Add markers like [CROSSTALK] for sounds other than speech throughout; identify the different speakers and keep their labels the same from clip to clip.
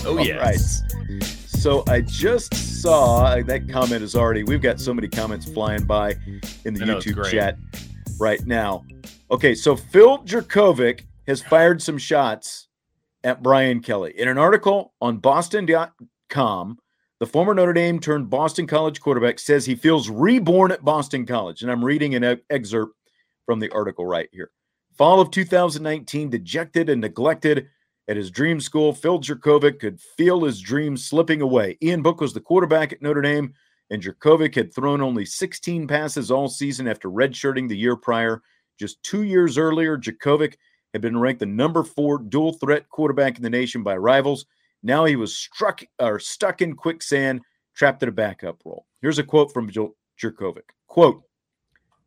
Speaker 1: [LAUGHS] Oh yeah.
Speaker 2: Right. So I just saw uh, that comment is already. We've got so many comments flying by in the
Speaker 1: know,
Speaker 2: YouTube chat right now. Okay, so Phil Jurkovec has fired some shots at Brian Kelly in an article on Boston.com. The former Notre Dame turned Boston College quarterback says he feels reborn at Boston College, and I'm reading an excerpt from the article right here. Fall of 2019, dejected and neglected at his dream school, Phil Jurkovec could feel his dreams slipping away. Ian Book was the quarterback at Notre Dame, and Jurkovec had thrown only 16 passes all season after redshirting the year prior. Just two years earlier, Jurkovec had been ranked the number four dual threat quarterback in the nation by rivals. Now he was struck or stuck in quicksand, trapped in a backup role. Here's a quote from Jer- Quote,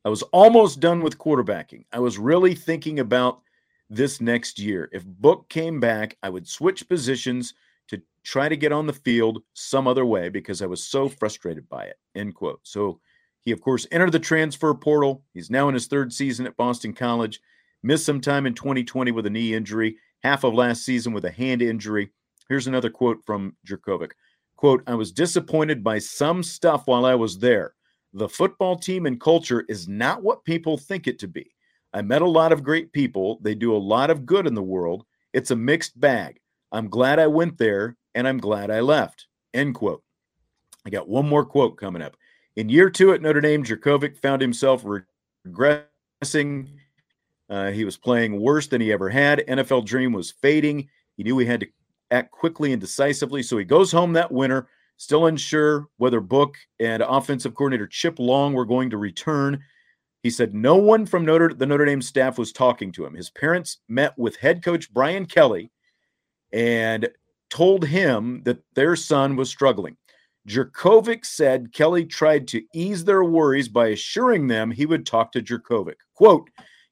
Speaker 2: I was almost done with quarterbacking. I was really thinking about this next year. If Book came back, I would switch positions to try to get on the field some other way because I was so frustrated by it. End quote. So he, of course, entered the transfer portal. He's now in his third season at Boston College. Missed some time in 2020 with a knee injury, half of last season with a hand injury. Here's another quote from Jurkovec. Quote, I was disappointed by some stuff while I was there. The football team and culture is not what people think it to be. I met a lot of great people. They do a lot of good in the world. It's a mixed bag. I'm glad I went there and I'm glad I left. End quote. I got one more quote coming up. In year two at Notre Dame, Jurkovec found himself regressing. Uh, he was playing worse than he ever had. NFL dream was fading. He knew he had to act quickly and decisively. So he goes home that winter, still unsure whether Book and offensive coordinator Chip Long were going to return. He said no one from Notre the Notre Dame staff was talking to him. His parents met with head coach Brian Kelly and told him that their son was struggling. Jurkovec said Kelly tried to ease their worries by assuring them he would talk to Jurkovec. Quote,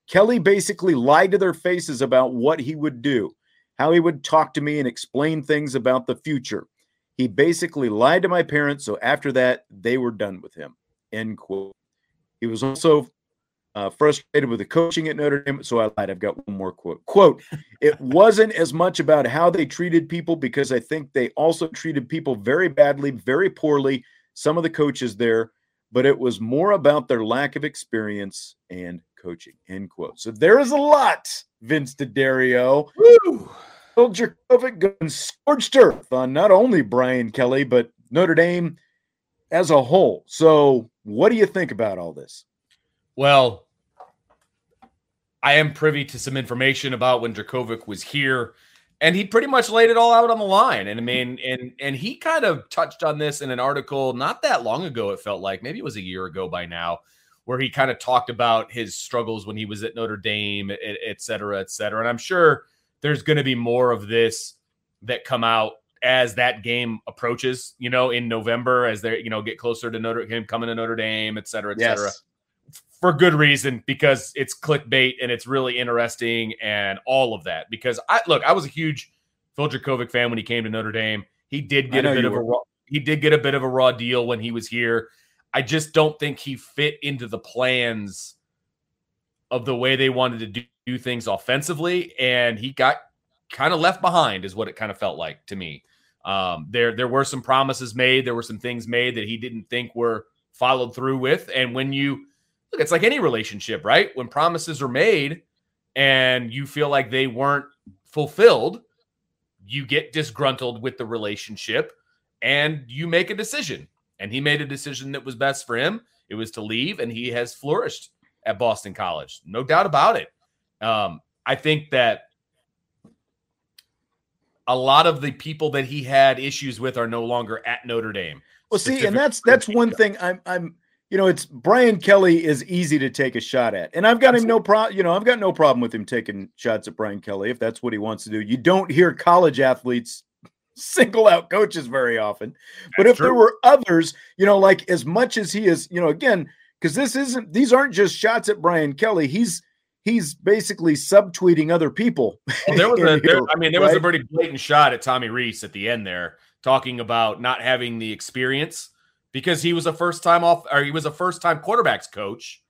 Speaker 2: Kelly basically lied to their faces about what he would do, how he would talk to me and explain things about the future. He basically lied to my parents, so after that, they were done with him. End quote. He was also uh, frustrated with the coaching at Notre Dame. So I lied. I've got one more quote. Quote, it [LAUGHS] wasn't as much about how they treated people because I think they also treated people very badly, very poorly, some of the coaches there, but it was more about their lack of experience and coaching. End quote. So there is a lot, Vince DeDario.
Speaker 1: Woo!
Speaker 2: Phil Jurkovec going scorched earth on not only Brian Kelly, but Notre Dame as a whole. So what do you think about all this?
Speaker 1: Well, I am privy to some information about when Jurkovec was here, and he pretty much laid it all out on the line. And I mean, and and he kind of touched on this in an article not that long ago. It felt like maybe it was a year ago by now, where he kind of talked about his struggles when he was at Notre Dame, et, et cetera, et cetera. And I'm sure there's going to be more of this that come out as that game approaches. You know, in November, as they you know get closer to Notre him coming to Notre Dame, et cetera, et cetera for good reason because it's clickbait and it's really interesting and all of that. Because I look, I was a huge Phil Jurkovec fan when he came to Notre Dame. He did get a bit of a raw, he did get a bit of a raw deal when he was here. I just don't think he fit into the plans of the way they wanted to do, do things offensively, and he got kind of left behind, is what it kind of felt like to me. Um, there, there were some promises made, there were some things made that he didn't think were followed through with, and when you look, it's like any relationship, right? When promises are made and you feel like they weren't fulfilled, you get disgruntled with the relationship and you make a decision. And he made a decision that was best for him. It was to leave, and he has flourished at Boston College. No doubt about it. Um, I think that a lot of the people that he had issues with are no longer at Notre Dame.
Speaker 2: Well, see, and that's that's one thing I'm I'm you know, it's Brian Kelly is easy to take a shot at. And I've got him no problem, you know, I've got no problem with him taking shots at Brian Kelly if that's what he wants to do. You don't hear college athletes [LAUGHS] single out coaches very often. But if true. there were others, you know, like as much as he is, you know, again, because this isn't these aren't just shots at Brian Kelly. He's he's basically subtweeting other people.
Speaker 1: Well, there was [LAUGHS] a here, there, I mean, there right? was a pretty blatant shot at Tommy Rees at the end there, talking about not having the experience because he was a first time off or he was a first time quarterbacks coach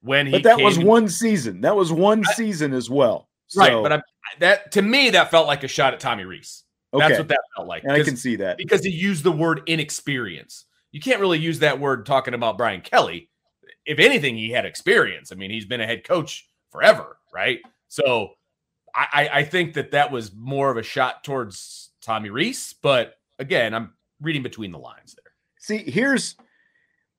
Speaker 1: when he
Speaker 2: But that was one season. That was one I, season as well.
Speaker 1: So. Right, but I, that to me that felt like a shot at Tommy Rees. Okay. That's what that felt like.
Speaker 2: And I can see that.
Speaker 1: Because he used the word inexperience. You can't really use that word talking about Brian Kelly. If anything, he had experience. I mean, he's been a head coach forever, right? So I, I think that that was more of a shot towards Tommy Rees. But again, I'm reading between the lines there.
Speaker 2: See, here's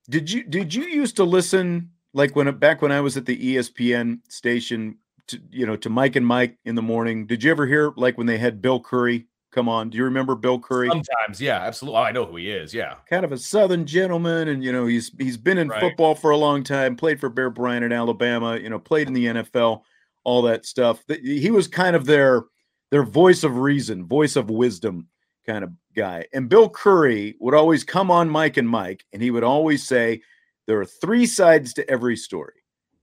Speaker 2: did you did you used to listen like when back when I was at the ESPN station to you know to Mike and Mike in the morning? Did you ever hear like when they had Bill Curry come on? Do you remember Bill Curry?
Speaker 1: Sometimes, yeah, absolutely. Oh, I know who he is. Yeah,
Speaker 2: kind of a Southern gentleman, and you know he's he's been in right. football for a long time. Played for Bear Bryant in Alabama. You know, played in the NFL. All that stuff. He was kind of their their voice of reason, voice of wisdom kind of guy. And Bill Curry would always come on Mike and Mike, and he would always say, There are three sides to every story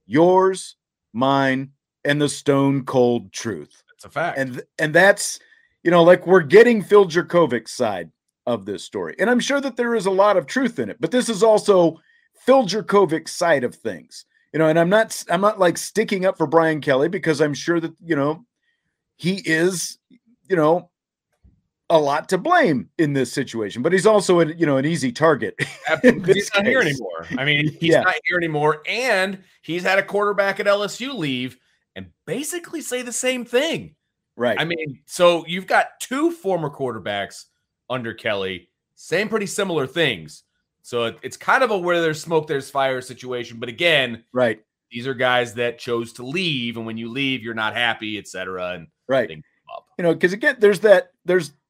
Speaker 2: yours, mine, and the stone cold truth.
Speaker 1: That's a fact.
Speaker 2: And and that's you know, like we're getting Phil Jurkovec's side of this story. And I'm sure that there is a lot of truth in it, but this is also Phil Jurkovec's side of things. You know, and I'm not I'm not like sticking up for Brian Kelly because I'm sure that, you know, he is, you know, a lot to blame in this situation, but he's also a, you know an easy target. [LAUGHS]
Speaker 1: he's not case. here anymore. I mean, [LAUGHS] he's yeah. not here anymore, and he's had a quarterback at LSU leave and basically say the same thing.
Speaker 2: Right.
Speaker 1: I mean, so you've got two former quarterbacks under Kelly saying pretty similar things. So it, it's kind of a where there's smoke, there's fire situation. But again,
Speaker 2: right.
Speaker 1: These are guys that chose to leave, and when you leave, you're not happy, etc. And
Speaker 2: right. You know, because again, there's that there's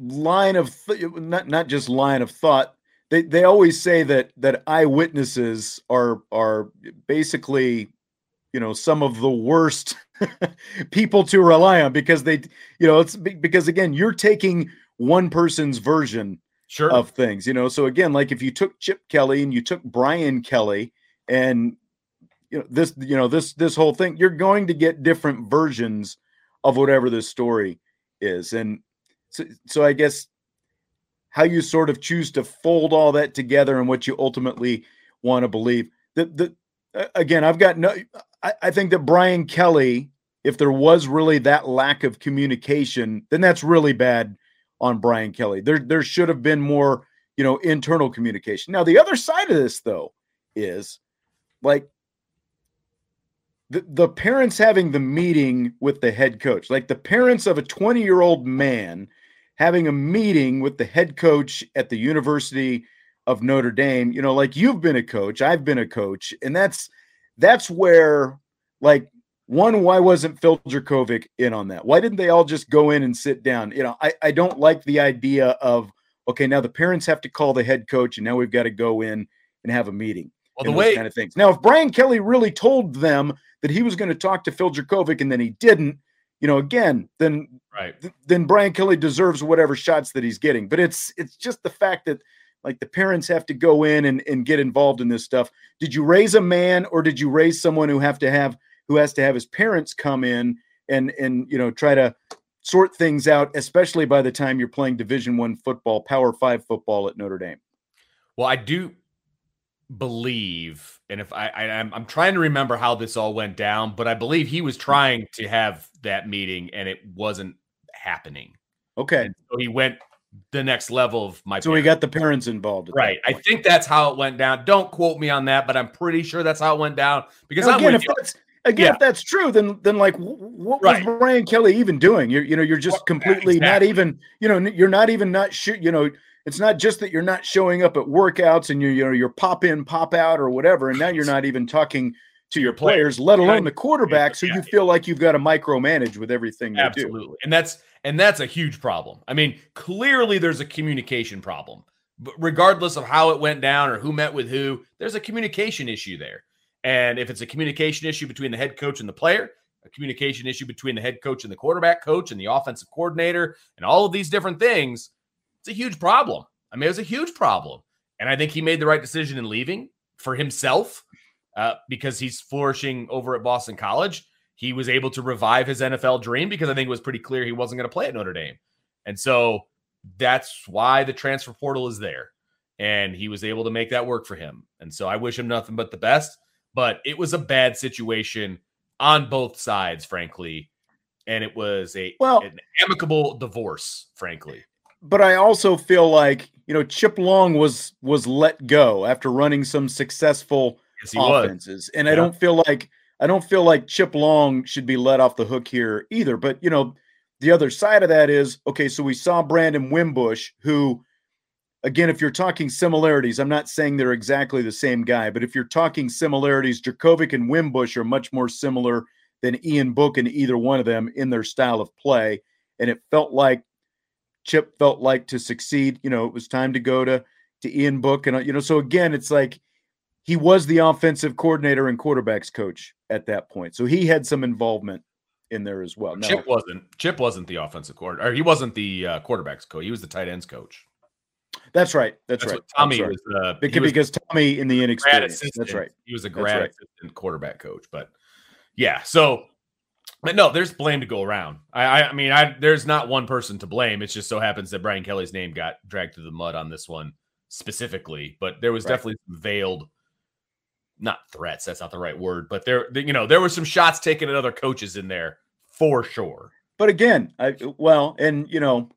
Speaker 2: line of th- not not just line of thought. They they always say that that eyewitnesses are are basically you know some of the worst [LAUGHS] people to rely on because they you know it's because again you're taking one person's version
Speaker 1: sure.
Speaker 2: of things you know so again like if you took chip kelly and you took brian kelly and you know this you know this this whole thing you're going to get different versions of whatever this story is and so, so i guess how you sort of choose to fold all that together and what you ultimately want to believe. The the again i've got no I, I think that brian kelly if there was really that lack of communication then that's really bad on brian kelly. There there should have been more you know internal communication. Now the other side of this though is like the, the parents having the meeting with the head coach, like the parents of a 20 year old man having a meeting with the head coach at the University of Notre Dame, you know, like you've been a coach, I've been a coach, and that's that's where like one, why wasn't Phil Jurkovec in on that? Why didn't they all just go in and sit down? You know, I, I don't like the idea of okay, now the parents have to call the head coach, and now we've got to go in and have a meeting.
Speaker 1: Well, the way
Speaker 2: kind of things. Now, if Brian Kelly really told them that he was going to talk to Phil Jurkovec and then he didn't, you know, again, then
Speaker 1: right,
Speaker 2: th- then Brian Kelly deserves whatever shots that he's getting. But it's it's just the fact that like the parents have to go in and, and get involved in this stuff. Did you raise a man or did you raise someone who have to have who has to have his parents come in and and you know try to sort things out, especially by the time you're playing Division One football, Power Five football at Notre Dame?
Speaker 1: Well, I do believe, and if I, I am I'm trying to remember how this all went down, but I believe he was mm-hmm. trying to have that meeting and it wasn't happening.
Speaker 2: Okay,
Speaker 1: and so he went the next level of my.
Speaker 2: So parents. we got the parents involved,
Speaker 1: right? I think that's how it went down. Don't quote me on that, but I'm pretty sure that's how it went down. Because
Speaker 2: now, again, if that's again, yeah. if that's true, then then like what right. was Brian Kelly even doing? You're you know you're just completely exactly. not even you know you're not even not sure you know it's not just that you're not showing up at workouts and you you know you're pop in pop out or whatever and now you're not even talking to your players let alone the quarterbacks who you feel like you've got to micromanage with everything
Speaker 1: absolutely. And that's and that's a huge problem. I mean clearly there's a communication problem but regardless of how it went down or who met with who there's a communication issue there. And if it's a communication issue between the head coach and the player a communication issue between the head coach and the quarterback coach and the offensive coordinator and all of these different things it's a huge problem. I mean, it was a huge problem. And I think he made the right decision in leaving for himself uh, because he's flourishing over at Boston College. He was able to revive his NFL dream because I think it was pretty clear he wasn't going to play at Notre Dame. And so that's why the transfer portal is there. And he was able to make that work for him. And so I wish him nothing but the best. But it was a bad situation on both sides, frankly. And it was a well, an amicable divorce, frankly
Speaker 2: but I also feel like you know Chip Long was was let go after running some successful yes, offenses, was. and yeah. I don't feel like I don't feel like Chip Long should be let off the hook here either. But you know, the other side of that is okay. So we saw Brandon Wimbush, who, again, if you're talking similarities, I'm not saying they're exactly the same guy, but if you're talking similarities, Jurkovec and Wimbush are much more similar than Ian Book and either one of them in their style of play, and it felt like Chip felt like to succeed, you know, it was time to go to to Ian Book, and you know, so again, it's like he was the offensive coordinator and quarterbacks coach at that point, so he had some involvement in there as well.
Speaker 1: Chip wasn't. Chip wasn't the offensive coordinator, or he wasn't the uh, quarterbacks coach. He was the tight ends coach.
Speaker 2: That's right. That's, That's right.
Speaker 1: Tommy was, uh,
Speaker 2: because, was because Tommy in the inexperience. That's right.
Speaker 1: He was a grad right. assistant quarterback coach, but yeah. So but no, there's blame to go around. I, I, mean, I there's not one person to blame. It just so happens that Brian Kelly's name got dragged through the mud on this one specifically. But there was right. definitely veiled, not threats. That's not the right word. But there, you know, there were some shots taken at other coaches in there for sure.
Speaker 2: But again, I well, and you know,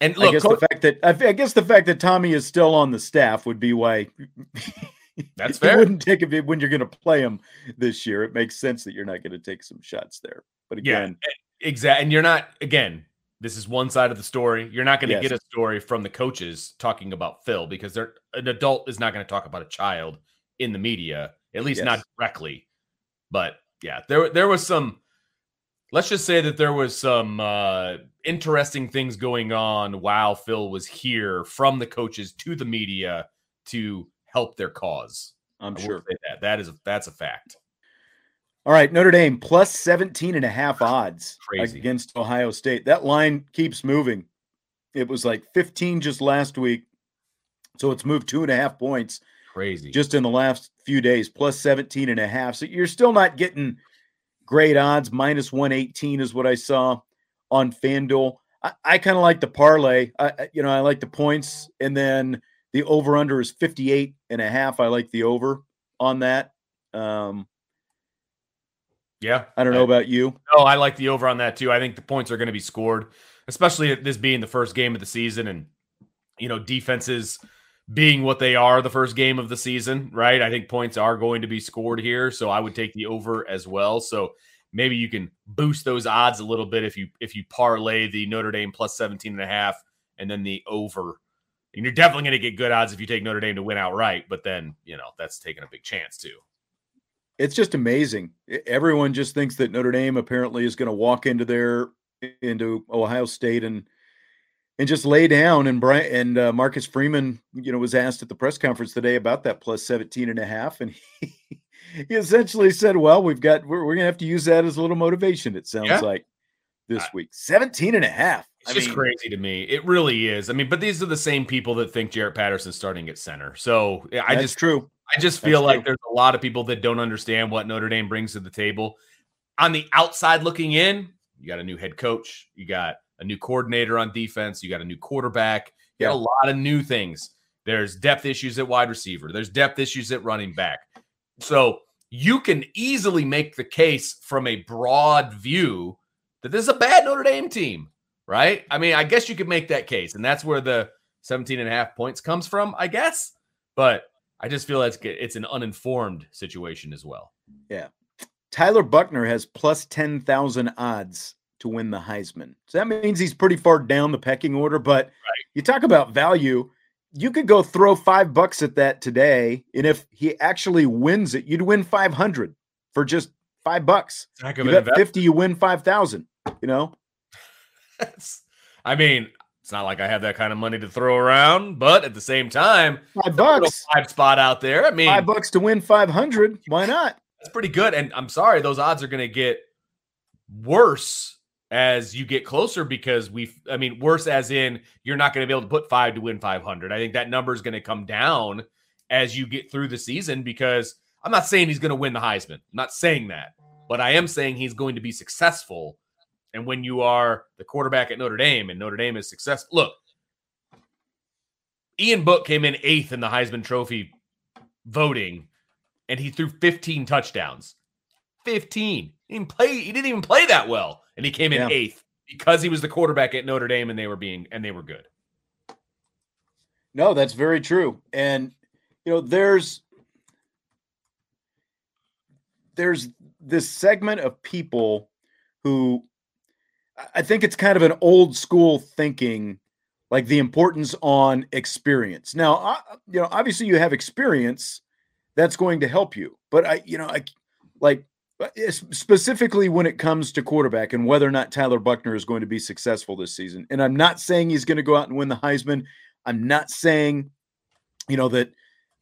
Speaker 1: and look,
Speaker 2: I guess the fact that I, I guess the fact that Tommy is still on the staff would be why [LAUGHS]
Speaker 1: That's [LAUGHS] fair.
Speaker 2: You wouldn't take it when you're going to play them this year. It makes sense that you're not going to take some shots there. But again,
Speaker 1: yeah, exactly. And you're not again. This is one side of the story. You're not going to yes. get a story from the coaches talking about Phil because they're an adult is not going to talk about a child in the media, at least yes. not directly. But yeah, there there was some. Let's just say that there was some uh, interesting things going on while Phil was here from the coaches to the media to help their cause.
Speaker 2: I'm sure
Speaker 1: that that is a, that's a fact.
Speaker 2: All right, Notre Dame plus 17 and a half odds
Speaker 1: Crazy.
Speaker 2: against Ohio State. That line keeps moving. It was like 15 just last week. So it's moved two and a half points
Speaker 1: Crazy.
Speaker 2: just in the last few days, plus 17 and a half. So you're still not getting great odds. Minus 118 is what I saw on FanDuel. I, I kind of like the parlay. I, I- you know, I like the points. And then the over under is 58 and a half. I like the over on that. Um,
Speaker 1: yeah.
Speaker 2: I don't know about you.
Speaker 1: No, I like the over on that too. I think the points are going to be scored, especially this being the first game of the season and you know defenses being what they are the first game of the season, right? I think points are going to be scored here, so I would take the over as well. So maybe you can boost those odds a little bit if you if you parlay the Notre Dame plus 17 and a half and then the over. And you're definitely going to get good odds if you take Notre Dame to win outright, but then, you know, that's taking a big chance too.
Speaker 2: It's just amazing. Everyone just thinks that Notre Dame apparently is going to walk into their into Ohio State and and just lay down. And Brian and uh, Marcus Freeman, you know, was asked at the press conference today about that plus 17 and a half, and he, [LAUGHS] he essentially said, "Well, we've got we're, we're going to have to use that as a little motivation." It sounds
Speaker 1: Yeah.
Speaker 2: like this week 17 and a half.
Speaker 1: It's
Speaker 2: I
Speaker 1: just
Speaker 2: mean,
Speaker 1: crazy to me. It really is. I mean, but these are the same people that think Jarrett Patterson's starting at center. So I
Speaker 2: that's
Speaker 1: just
Speaker 2: true.
Speaker 1: I just feel
Speaker 2: That's
Speaker 1: like
Speaker 2: true.
Speaker 1: there's a lot of people that don't understand what Notre Dame brings to the table. On the outside looking in, you got a new head coach, you got a new coordinator on defense, you got a new quarterback, you got a lot of new things. There's depth issues at wide receiver, there's depth issues at running back. So you can easily make the case from a broad view that this is a bad Notre Dame team, right? I mean, I guess you could make that case, and that's where the 17 and a half points comes from, I guess. But I just feel that's it's an uninformed situation as well. Yeah.
Speaker 2: Tyler Buchner has plus 10,000 odds to win the Heisman. So that means he's pretty far down the pecking order. But you talk about value, you could go throw five bucks at that today. And if he actually wins it, you'd win 500 for just five bucks.
Speaker 1: Heck
Speaker 2: You bet 50, you win 5,000. You know,
Speaker 1: I mean, it's not like I have that kind of money to throw around, but at the same time,
Speaker 2: five bucks,
Speaker 1: five spot out there. I mean,
Speaker 2: five bucks to win 500. Why not?
Speaker 1: that's pretty good. And I'm sorry, those odds are going to get worse as you get closer because we, I mean, worse as in you're not going to be able to put five to win 500. I think that number is going to come down as you get through the season because I'm not saying he's going to win the Heisman. I'm not saying that, but I am saying he's going to be successful. And when you are the quarterback at Notre Dame and Notre Dame is successful, look, Ian Book came in eighth in the Heisman Trophy voting, and he threw 15 touchdowns. 15. He didn't play. He didn't even play that well, and he came in
Speaker 2: Yeah.
Speaker 1: eighth because he was the quarterback at Notre Dame, and they were being and they were good.
Speaker 2: No, that's very true. And you know, there's there's this segment of people who I- think it's kind of an old school thinking like the importance on experience. Now, I, you know, obviously you have experience that's going to help you. But I, you know, I like uh, specifically when it comes to quarterback and whether or not Tyler Buchner is going to be successful this season. And I'm not saying he's going to go out and win the Heisman. I'm not saying, you know, that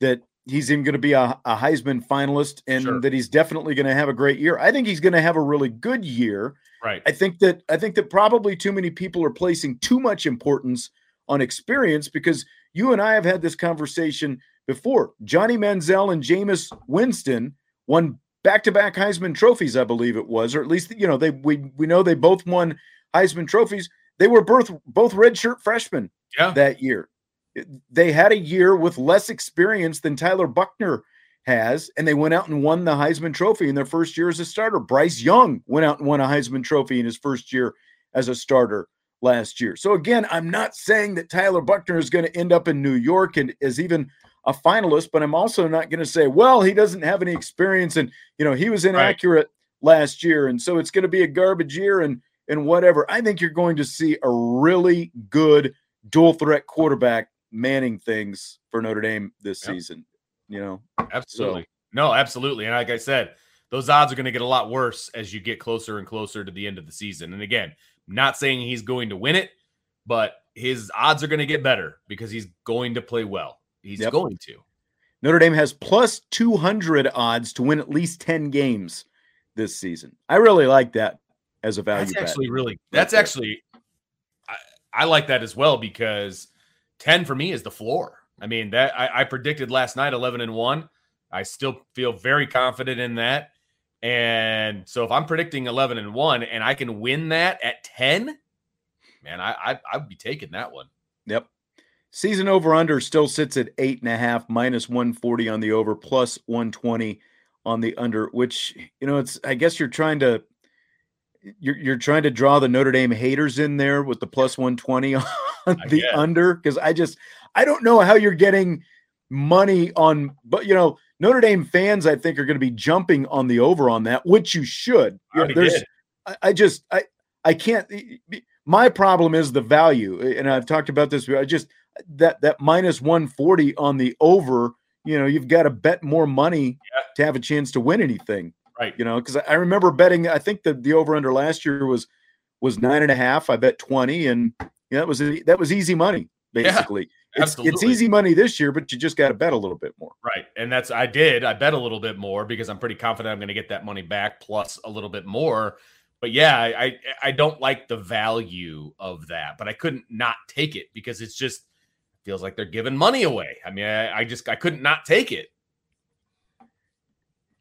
Speaker 2: that he's even going to be a, a Heisman finalist and
Speaker 1: Sure.
Speaker 2: that he's definitely going to have a great year. I think he's going to have a really good year.
Speaker 1: Right.
Speaker 2: I think that I think that probably too many people are placing too much importance on experience because you and I have had this conversation before. Johnny Manziel and Jameis Winston won back-to-back Heisman trophies, I believe it was, or at least you know they we we know they both won Heisman trophies. They were both both redshirt freshmen
Speaker 1: Yeah.
Speaker 2: that year. They had a year with less experience than Tyler Buchner has, and they went out and won the Heisman Trophy in their first year as a starter. Bryce Young went out and won a Heisman Trophy in his first year as a starter last year. So again, I'm not saying that Tyler Buchner is going to end up in New York and is even a finalist, but I'm also not going to say, well, he doesn't have any experience and you know he was inaccurate last year, and so it's going to be a garbage year and and whatever. I think you're going to see a really good dual threat quarterback manning things for Notre Dame this
Speaker 1: Yep.
Speaker 2: season. You know,
Speaker 1: Absolutely. No, absolutely. And like I said, those odds are going to get a lot worse as you get closer and closer to the end of the season. And again, not saying he's going to win it, but his odds are going to get better because he's going to play well. He's
Speaker 2: Yep.
Speaker 1: going to.
Speaker 2: Notre Dame has plus 200 odds to win at least 10 games this season. I really like that as a value.
Speaker 1: That's actually
Speaker 2: bet.
Speaker 1: really. That's
Speaker 2: there.
Speaker 1: actually. I, I like that as well because ten for me is the floor. I mean that I, I predicted last night eleven and one. I still feel very confident in that. And so if I'm predicting 11 and 1 and I can win that at 10, man, I, I I'd be taking that one.
Speaker 2: Yep. Season over under still sits at eight and a half, minus 140 on the over, plus 120 on the under, which you know, it's I guess you're trying to you're you're trying to draw the Notre Dame haters in there with the plus 120 [LAUGHS] on the under because I just I don't know how you're getting money on but you know Notre Dame fans I think are going to be jumping on the over on that which you should
Speaker 1: I already
Speaker 2: there's. I, I just I I can't my problem is the value and I've talked about this I just that that minus 140 on the over you know you've got to bet more money to have a chance to win anything
Speaker 1: Right.
Speaker 2: you know because I remember betting I think the the over under last year was was nine and a half I bet 20 and yeah that was that was easy money basically it's, it's easy money this year but you just got to bet a little bit more
Speaker 1: Right. And that's I did. I bet a little bit more because I'm pretty confident I'm going to get that money back plus a little bit more. But yeah, I, I I don't like the value of that, but I couldn't not take it because it's just feels like they're giving money away. I mean, I, I just I couldn't not take it.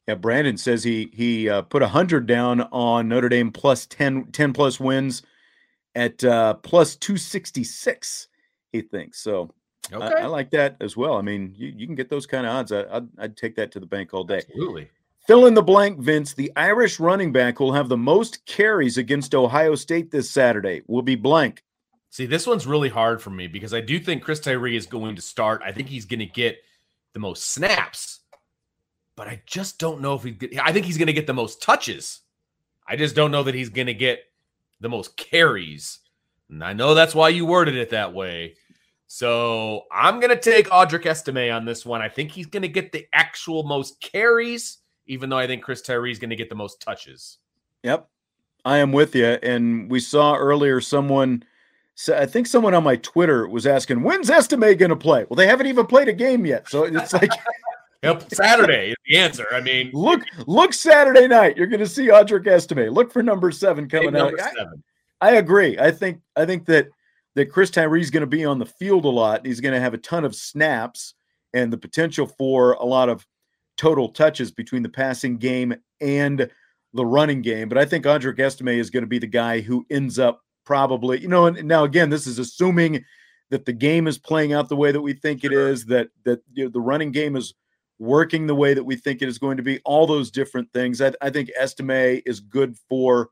Speaker 2: Yeah, Brandon says he he uh, put a hundred down on Notre Dame plus 10, 10 plus wins at uh, plus two sixty six. He thinks so. I-
Speaker 1: Okay.
Speaker 2: I, like that as well. I mean, you, you can get those kind of odds. I, I'd, I'd take that to the bank all day.
Speaker 1: Absolutely.
Speaker 2: Fill in the blank, Vince. The Irish running back will have the most carries against Ohio State this Saturday. Will be blank.
Speaker 1: See, this one's really hard for me because I do think Chris Tyree is going to start. I think he's going to get the most snaps, but I just don't know if he. I think he's going to get the most touches. I just don't know that he's going to get the most carries, and I know that's why you worded it that way. So I'm going to take Audric Estime on this one. I think he's going to get the actual most carries, even though I think Chris Tyree is going to get the most touches.
Speaker 2: Yep, I am with you. And we saw earlier someone. So I think someone on my Twitter was asking, "When's Estime going to play?" Well, they haven't even played a game yet, so it's [LAUGHS] like.
Speaker 1: Yep, Saturday is the answer. I mean,
Speaker 2: Look, look Saturday night. You're going to see Audric Estime. Look for number seven coming out.
Speaker 1: number
Speaker 2: I. I agree. I think I think that that Chris Tyree's going to be on the field a lot. He's going to have a ton of snaps and the potential for a lot of total touches between the passing game and the running game. But I think Audric Estime is going to be the guy who ends up probably, you know, and now again, this is assuming that the game is playing out the way that we think it is, that that you know, the running game is working the way that we think it is going to be, all those different things. I, I think Estime is good for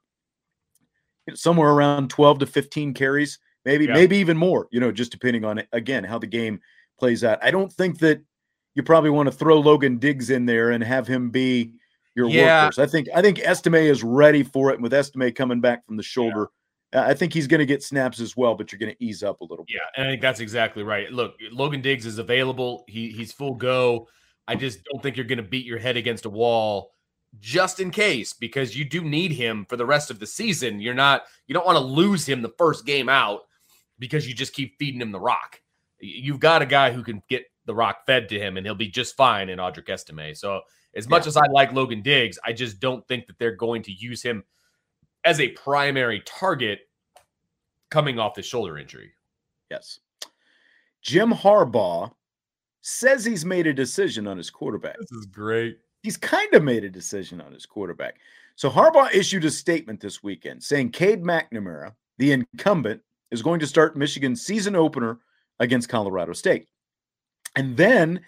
Speaker 2: somewhere around 12 to 15 carries, maybe,
Speaker 1: Yeah.
Speaker 2: maybe even more, you know, just depending on again how the game plays out. I don't think that you probably want to throw Logan Diggs in there and have him be your
Speaker 1: Yeah.
Speaker 2: workhorse. I think I think Estime is ready for it. And with Estime coming back from the shoulder, uh, I think he's going to get snaps as well, but you're going to ease up a little bit.
Speaker 1: Yeah, and I think that's exactly right. Look, Logan Diggs is available. He he's full go. I just don't think you're going to beat your head against a wall just in case because you do need him for the rest of the season. You're not you don't want to lose him the first game out because you just keep feeding him the rock. You've got a guy who can get the rock fed to him and he'll be just fine in Audric Estime. So as much as I like Logan Diggs, I just don't think that they're going to use him as a primary target coming off the shoulder injury.
Speaker 2: Yes. Jim Harbaugh says he's made a decision on his quarterback.
Speaker 1: This is great.
Speaker 2: He's kind of made a decision on his quarterback. So Harbaugh issued a statement this weekend saying Cade McNamara, the incumbent, is going to start Michigan's season opener against Colorado State. And then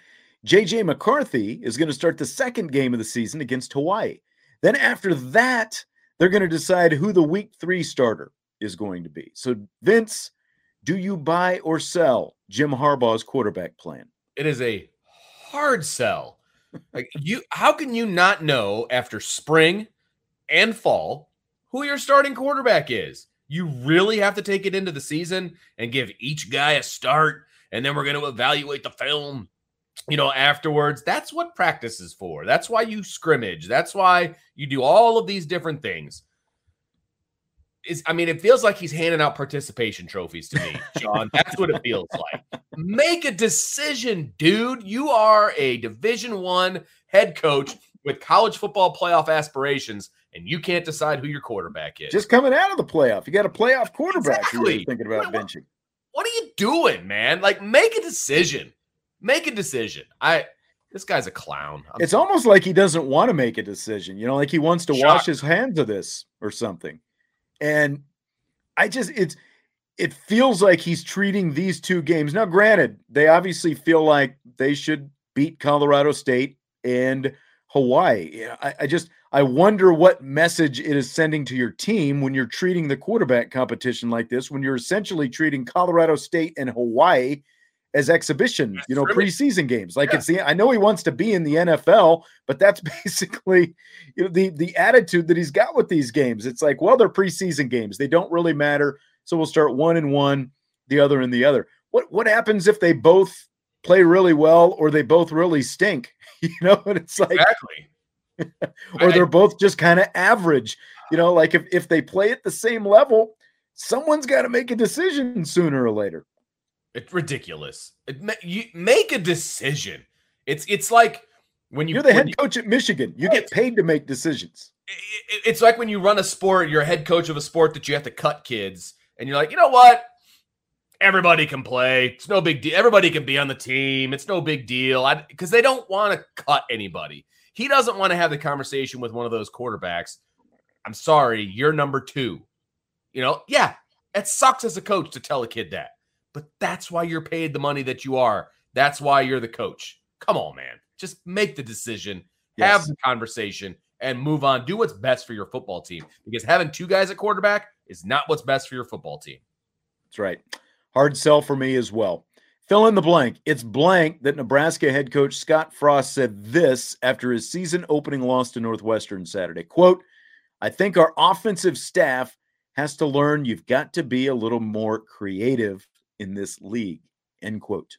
Speaker 2: JJ McCarthy is going to start the second game of the season against Hawaii. Then after that, they're going to decide who the week three starter is going to be. So, Vince, do you buy or sell Jim Harbaugh's quarterback plan?
Speaker 1: it is a hard sell. Like you, how can you not know after spring and fall who your starting quarterback is? You really have to take it into the season and give each guy a start, and then we're going to evaluate the film. You know, afterwards. That's what practice is for. That's why you scrimmage. That's why you do all of these different things. Is I mean, it feels like he's handing out participation trophies to me, [LAUGHS] John. That's what it feels like make a decision dude you are a division one head coach with college football playoff aspirations, and you can't decide who your quarterback is.
Speaker 2: Just coming out of the playoff, you got a playoff quarterback.
Speaker 1: Exactly.
Speaker 2: You're thinking about
Speaker 1: What-
Speaker 2: benching.
Speaker 1: what are you doing, man? Like, make a decision. Make a decision. I this guy's a clown. I'm-
Speaker 2: It's almost like he doesn't want to make a decision. You know, like he wants to wash his hands of this or something. And I just it's it feels like he's treating these two games. Now, granted, they obviously feel like they should beat Colorado State and Hawaii. I, I just I wonder what message it is sending to your team when you're treating the quarterback competition like this, when you're essentially treating Colorado State and Hawaii as exhibition,
Speaker 1: That's
Speaker 2: you know, preseason games. Like
Speaker 1: Yeah.
Speaker 2: it's the I know he wants to be in the NFL, but that's [LAUGHS] basically you know, the the attitude that he's got with these games. It's like, well, they're preseason games; they don't really matter. So we'll start one and one, the other and the other. What what happens if they both play really well or they both really stink? [LAUGHS] You know, and it's like,
Speaker 1: exactly. [LAUGHS]
Speaker 2: or they're both just kind of average. You know, like if if they play at the same level, someone's got to make a decision sooner or later.
Speaker 1: It's ridiculous. It, you make a decision. It's it's like when you
Speaker 2: You're the head
Speaker 1: you-
Speaker 2: coach at Michigan. You get paid to make decisions.
Speaker 1: i- i- it's like when you run a sport, you're a head coach of a sport that you have to cut kids, and you're like, you know what? Everybody can play. It's no big deal. Everybody can be on the team. It's no big deal. Because they don't want to cut anybody. He doesn't want to have the conversation with one of those quarterbacks. I'm sorry, you're number two. You know, yeah, it sucks as a coach to tell a kid that, but that's why you're paid the money that you are. That's why you're the coach. Come on, man. Just make the decision, have the conversation, and move on. Do what's best for your football team because having two guys at quarterback is not what's best for your football team.
Speaker 2: That's right. Hard sell for me as well. Fill in the blank. It's blank that Nebraska head coach Scott Frost said this after his season opening loss to Northwestern Saturday. Quote, I think our offensive staff has to learn you've got to be a little more creative in this league. End quote.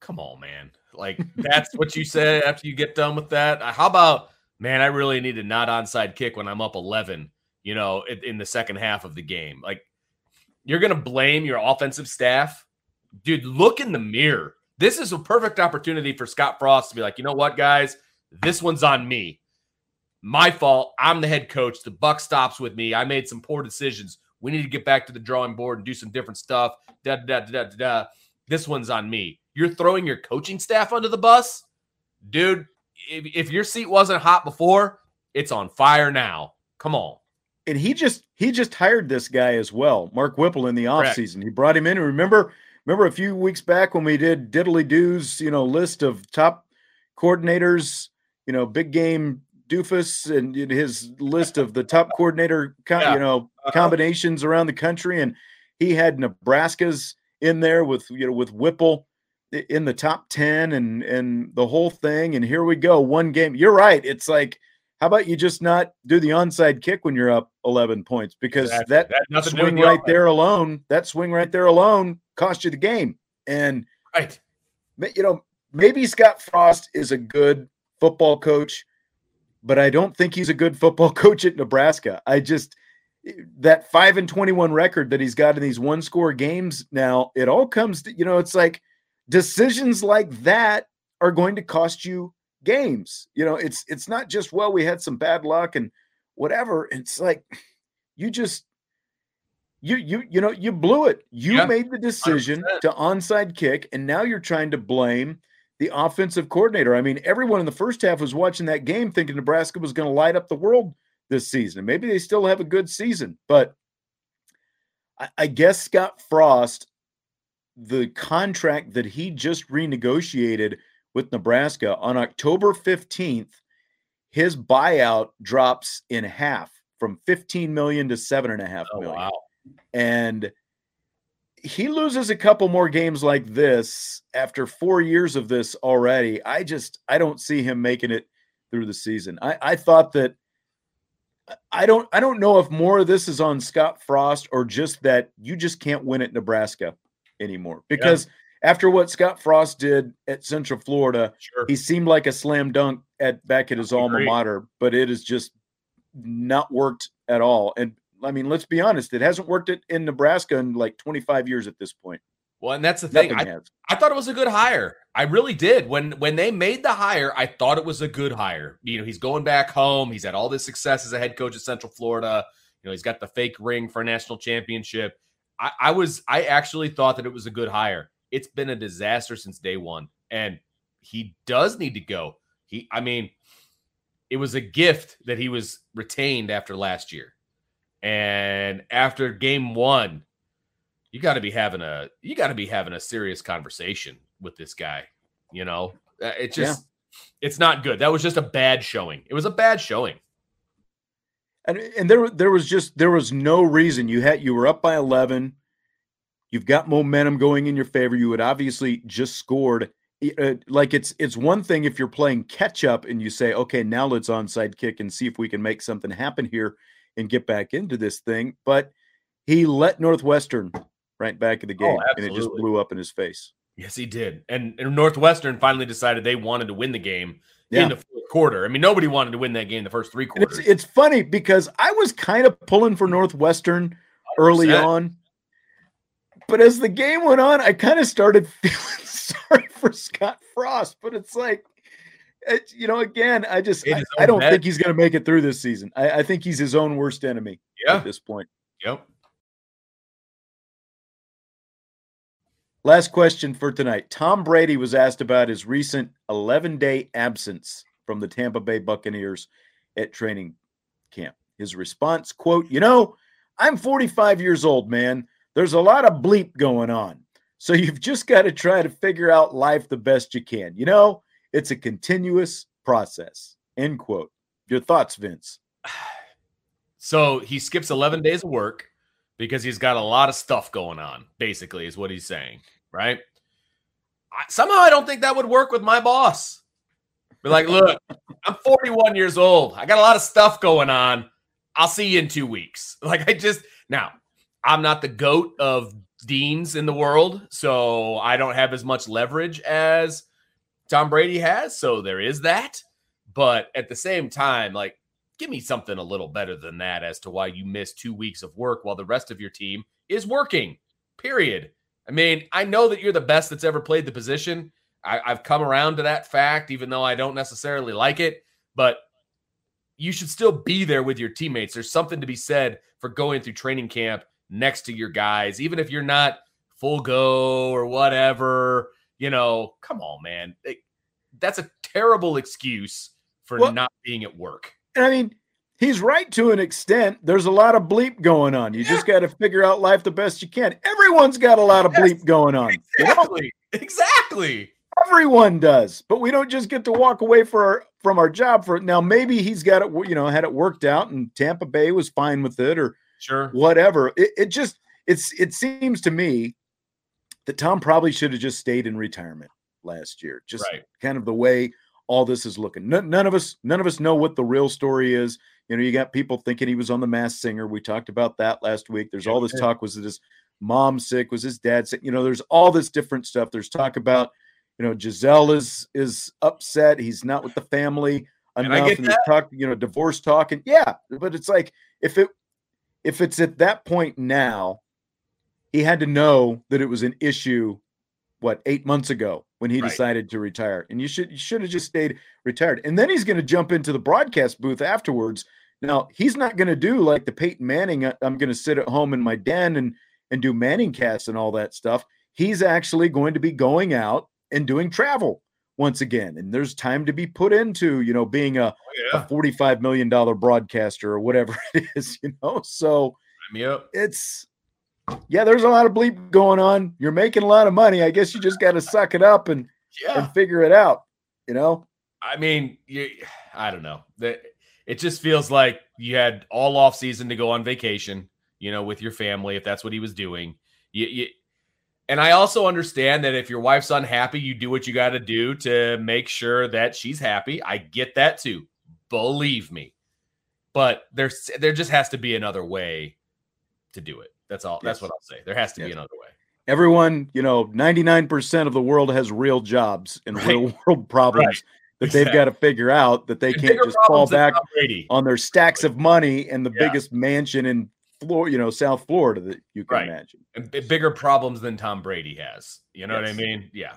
Speaker 1: Come on, man. Like that's what you said after you get done with that. Uh, How about, man, I really need a not onside kick when I'm up 11, you know, in, in the second half of the game. Like you're going to blame your offensive staff? Dude, look in the mirror. This is a perfect opportunity for Scott Frost to be like, you know what, guys? This one's on me. My fault. I'm the head coach. The buck stops with me. I made some poor decisions. We need to get back to the drawing board and do some different stuff. Da da da da da. This one's on me. You're throwing your coaching staff under the bus, dude. If, if your seat wasn't hot before, it's on fire now. Come on.
Speaker 2: And he just he just hired this guy as well, Mark Whipple, in the offseason. He brought him in. Remember, remember a few weeks back when we did Diddly Doos, you know, list of top coordinators, you know, big game doofus and his list of the top coordinator, co-
Speaker 1: Yeah.
Speaker 2: you know,
Speaker 1: Uh-huh.
Speaker 2: combinations around the country, and he had Nebraska's in there with you know with Whipple in the top 10 and and the whole thing and here we go one game you're right it's like how about you just not do the onside kick when you're up 11 points because
Speaker 1: Exactly.
Speaker 2: that
Speaker 1: That had nothing to do with
Speaker 2: swing right
Speaker 1: offense.
Speaker 2: there alone that swing right there alone cost you the game and
Speaker 1: Right.
Speaker 2: you know maybe Scott Frost is a good football coach but I don't think he's a good football [LAUGHS] coach at Nebraska I just eh, that 5 and 21 record that he's got in these one score games now it all comes to you know it's like decisions like that are going to cost you games you know it's it's not just well we had some bad luck and whatever it's like you just you you you know you blew it. You
Speaker 1: Yeah,
Speaker 2: made the decision
Speaker 1: 100%.
Speaker 2: to onside kick and now you're trying to blame the offensive coordinator. I mean everyone in the first half was watching that game thinking nebraska was going to light up the world this season and maybe they still have a good season but I, I guess scott frost the contract that he just renegotiated with Nebraska on October 15th, his buyout drops in half from 15 million to seven and a half
Speaker 1: Oh,
Speaker 2: million.
Speaker 1: wow.
Speaker 2: And he loses a couple more games like this after four years of this already. I just I don't see him making it through the season. I, I thought that I don't I don't know if more of this is on Scott Frost or just that you just can't win at Nebraska anymore. Because after what Scott Frost did at Central Florida,
Speaker 1: Sure.
Speaker 2: he seemed like a slam dunk at back at his alma mater, but it has just not worked at all. And I mean, let's be honest, it hasn't worked it in Nebraska in like 25 years at this point.
Speaker 1: Well, and that's the thing. I, I, thought it was a good hire. I really did. When when they made the hire, I thought it was a good hire. You know, he's going back home. He's had all this success as a head coach at Central Florida. You know, he's got the fake ring for a national championship. I, I was I actually thought that it was a good hire. It's been a disaster since day one, and he does need to go. He, I mean, it was a gift that he was retained after last year, and after game one, you got to be having a you got to be having a serious conversation with this guy. You know, uh, it just yeah. it's not good. That was just a bad showing. It was a bad showing.
Speaker 2: And and there there was just there was no reason you had you were up by 11. You've got momentum going in your favor. You had obviously just scored. Uh, like it's it's one thing if you're playing catch up and you say, okay, now let's onside kick and see if we can make something happen here and get back into this thing. But he let Northwestern right back in the oh, game, oh, and it just blew up in his face.
Speaker 1: Yes, he did. And, and Northwestern finally decided they wanted to win the game yeah. in the fourth quarter. I mean, nobody wanted to win that game the first three quarters.
Speaker 2: It's, it's, funny because I was kind of pulling for Northwestern 100%. early on. But as the game went on, I kind of started [LAUGHS] feeling sorry for Scott Frost. But it's like, you know, again, I just I, I, don't think he's going to make it through this season. I, I, think he's his own worst enemy yeah. at this point.
Speaker 1: Yep.
Speaker 2: Last question for tonight. Tom Brady was asked about his recent 11 day absence from the Tampa Bay Buccaneers at training camp. His response, quote, You know, I'm 45 years old, man. There's a lot of bleep going on. So [LAUGHS] you've just got to try to figure out life the best you can. You know, it's a continuous process. End quote. Your thoughts, Vince? [SIGHS]
Speaker 1: So he skips 11 days of work because he's got a lot of stuff going on, basically, is what he's saying right? I, somehow I don't think that would work with my boss. Be like, look, I'm 41 years old. I got a lot of stuff going on. I'll see you in two weeks. [LAUGHS] Like I just now, I'm not the goat of deans in the world, so I don't have as much leverage as Tom Brady has. So there is that. But at the same time, like, give me something a little better than that as to why you missed two weeks of work while the rest of your team is working. Period. I mean, I know that you're the best that's ever played the position. I, have come around to that fact, even though I don't necessarily like it. But you should still be there with your teammates. There's something to be said for going through training camp next to your guys, even if you're not full go or whatever. You know, come on, man. That's a terrible excuse for well, not being at work.
Speaker 2: I mean, he's right to an extent. There's a lot of bleep going on. You yeah. just got to figure out life the best you can. Everyone's got a lot of bleep going on.
Speaker 1: Exactly. You know? Exactly.
Speaker 2: Everyone does, but we don't just get to walk away for our, from our job for it. Now, maybe he's got it, you know, had it worked out, and Tampa Bay was fine with it, or
Speaker 1: sure,
Speaker 2: whatever. It, it just it's it seems to me that Tom probably should have just stayed in retirement last year. Just right. kind of the way all this is looking. None, none of us, none of us know what the real story is. You know, you got people thinking he was on the Masked Singer. We talked about that last week. There's all this talk. Was his mom sick? Was his dad sick? You know, there's all this different stuff. There's talk about, you know, Gisele is is upset. He's not with the family enough. And, and talk, you know, divorce talking. Yeah, but it's like if it if it's at that point now, he had to know that it was an issue. What eight months ago when he right. decided to retire. And you should you should have just stayed retired. And then he's going to jump into the broadcast booth afterwards. Now he's not going to do like the Peyton Manning. Uh, I'm going to sit at home in my den and and do Manning casts and all that stuff. He's actually going to be going out and doing travel once again. And there's time to be put into you know being a, oh, yeah. a 45 million dollar broadcaster or whatever [LAUGHS] it is. You know, so it's yeah, there's a lot of bleep going on. You're making a lot of money. I guess you just got to [LAUGHS] suck it up and yeah. and figure it out. You know.
Speaker 1: I mean, you, [SIGHS] I don't know. It just feels like you had all off season to go on vacation. You know, with your family, if that's what he was doing. You, you, and I also understand that if your wife's unhappy, you do what you got to do to make sure that she's happy. I get that too. Believe me. But there's there just has to be another way to do it. That's all. Yes. That's what I'll say. There has to yes. be another way.
Speaker 2: Everyone, you know, 99% of the world has real jobs and right. real world problems right. that exactly. they've got to figure out that they can't just fall back on their stacks of money and the biggest mansion in Florida, you know, South Florida that you can
Speaker 1: Right.
Speaker 2: imagine.
Speaker 1: And bigger problems than Tom Brady has. You know what I mean? Yeah.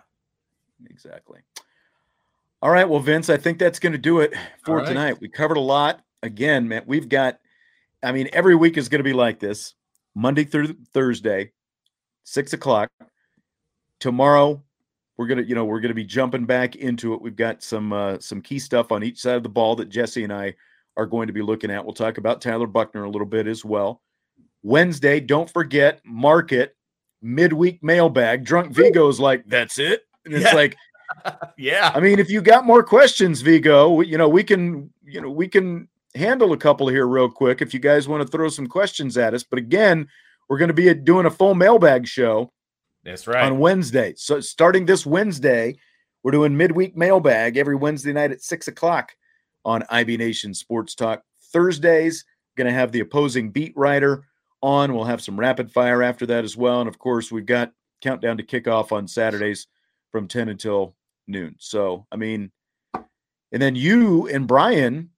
Speaker 2: Exactly. All right. Well, Vince, I think that's going to do it for
Speaker 1: right.
Speaker 2: tonight. We covered a lot. Again, man, we've got, I mean, every week is going to be like this Monday through Thursday, six o'clock. Tomorrow, we're going to, you know, we're going to be jumping back into it. We've got some, uh, some key stuff on each side of the ball that Jesse and I are going to be looking at. We'll talk about Tyler Buchner a little bit as well. Wednesday, don't forget, market midweek mailbag. Drunk Vigo's like, that's it. And it's
Speaker 1: Yeah.
Speaker 2: like, [LAUGHS]
Speaker 1: Yeah.
Speaker 2: I mean, if you got more questions, Vigo, we- you know, we can, you know, we can handle a couple here real quick if you guys want to throw some questions at us. But again, we're going to be doing a full mailbag show
Speaker 1: That's right.
Speaker 2: on Wednesday. So starting this Wednesday, we're doing midweek mailbag every Wednesday night at six o'clock on IB Nation Sports Talk. Thursdays, going to have the opposing beat writer on. We'll have some rapid fire after that as well. And of course, we've got countdown to kickoff on Saturdays from 10 until noon. So, I mean, and then you and Brian.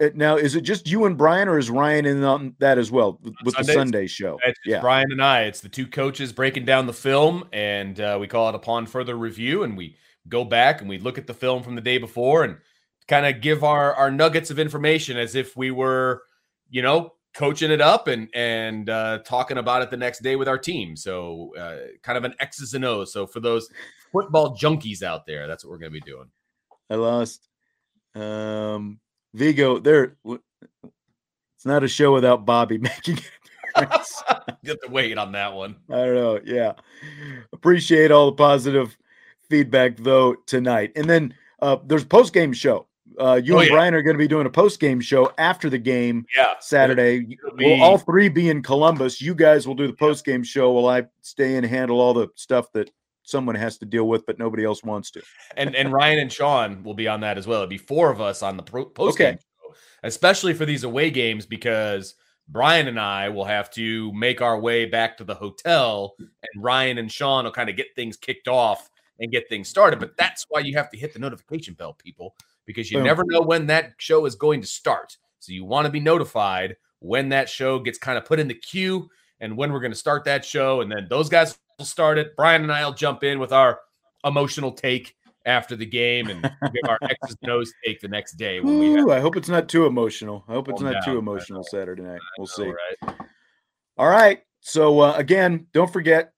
Speaker 2: uh, Now, is it just you and Brian, or is Ryan in on that as well with, with the Sunday show? Yeah.
Speaker 1: Brian and I. It's the two coaches breaking down the film, and uh, we call it upon further review. And we go back and we look at the film from the day before and kind of give our our nuggets of information as if we were, you know, coaching it up and and uh, talking about it the next day with our team. So uh, kind of an X's and O's. So for those football junkies out there, that's what we're going to be doing.
Speaker 2: I lost. Um, Vigo, there. It's not a show without Bobby [LAUGHS] making it.
Speaker 1: have to wait on that one.
Speaker 2: I don't know. Yeah, appreciate all the positive feedback though tonight. And then uh, there's post game show. Uh, you
Speaker 1: Oh,
Speaker 2: and
Speaker 1: yeah.
Speaker 2: Brian are going to be doing a post game show after the game
Speaker 1: Yeah,
Speaker 2: Saturday.
Speaker 1: it'll
Speaker 2: We'll all three be in Columbus. You guys will do the post game show while I stay and handle all the stuff that someone has to deal with, but nobody else wants to.
Speaker 1: and and Ryan and Sean will be on that as well. It'd be four of us on the pro- post game
Speaker 2: Okay.
Speaker 1: show, especially for these away games because Brian and I will have to make our way back to the hotel, and Ryan and Sean will kind of get things kicked off and get things started. But that's why you have to hit the notification bell, people, because you
Speaker 2: Boom.
Speaker 1: never know when that show is going to start. So you want to be notified when that show gets kind of put in the queue and when we're going to start that show. And then those guys will start it. Brian and I will jump in with our emotional take after the game and [LAUGHS] give our X's and O's take the next day when we
Speaker 2: Ooh, I hope it's not too emotional. I hope it's not too emotional Saturday night. We'll see.
Speaker 1: All right.
Speaker 2: All right. So uh, again, don't forget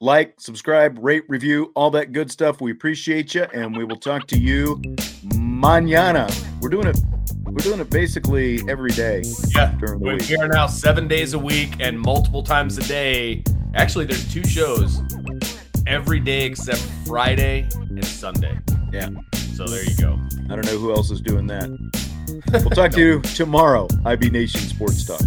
Speaker 2: like, subscribe, rate, review, all that good stuff. We appreciate you, and we will talk to you mañana. We're doing it. We're doing it basically every day
Speaker 1: Yeah.
Speaker 2: during the
Speaker 1: We
Speaker 2: week.
Speaker 1: here now seven days a week and multiple times a day. Actually, there's two shows every day except Friday and Sunday.
Speaker 2: Yeah.
Speaker 1: So there you go.
Speaker 2: I don't know who else is doing that. [LAUGHS] We'll talk to you tomorrow. IB Nation Sports Talk.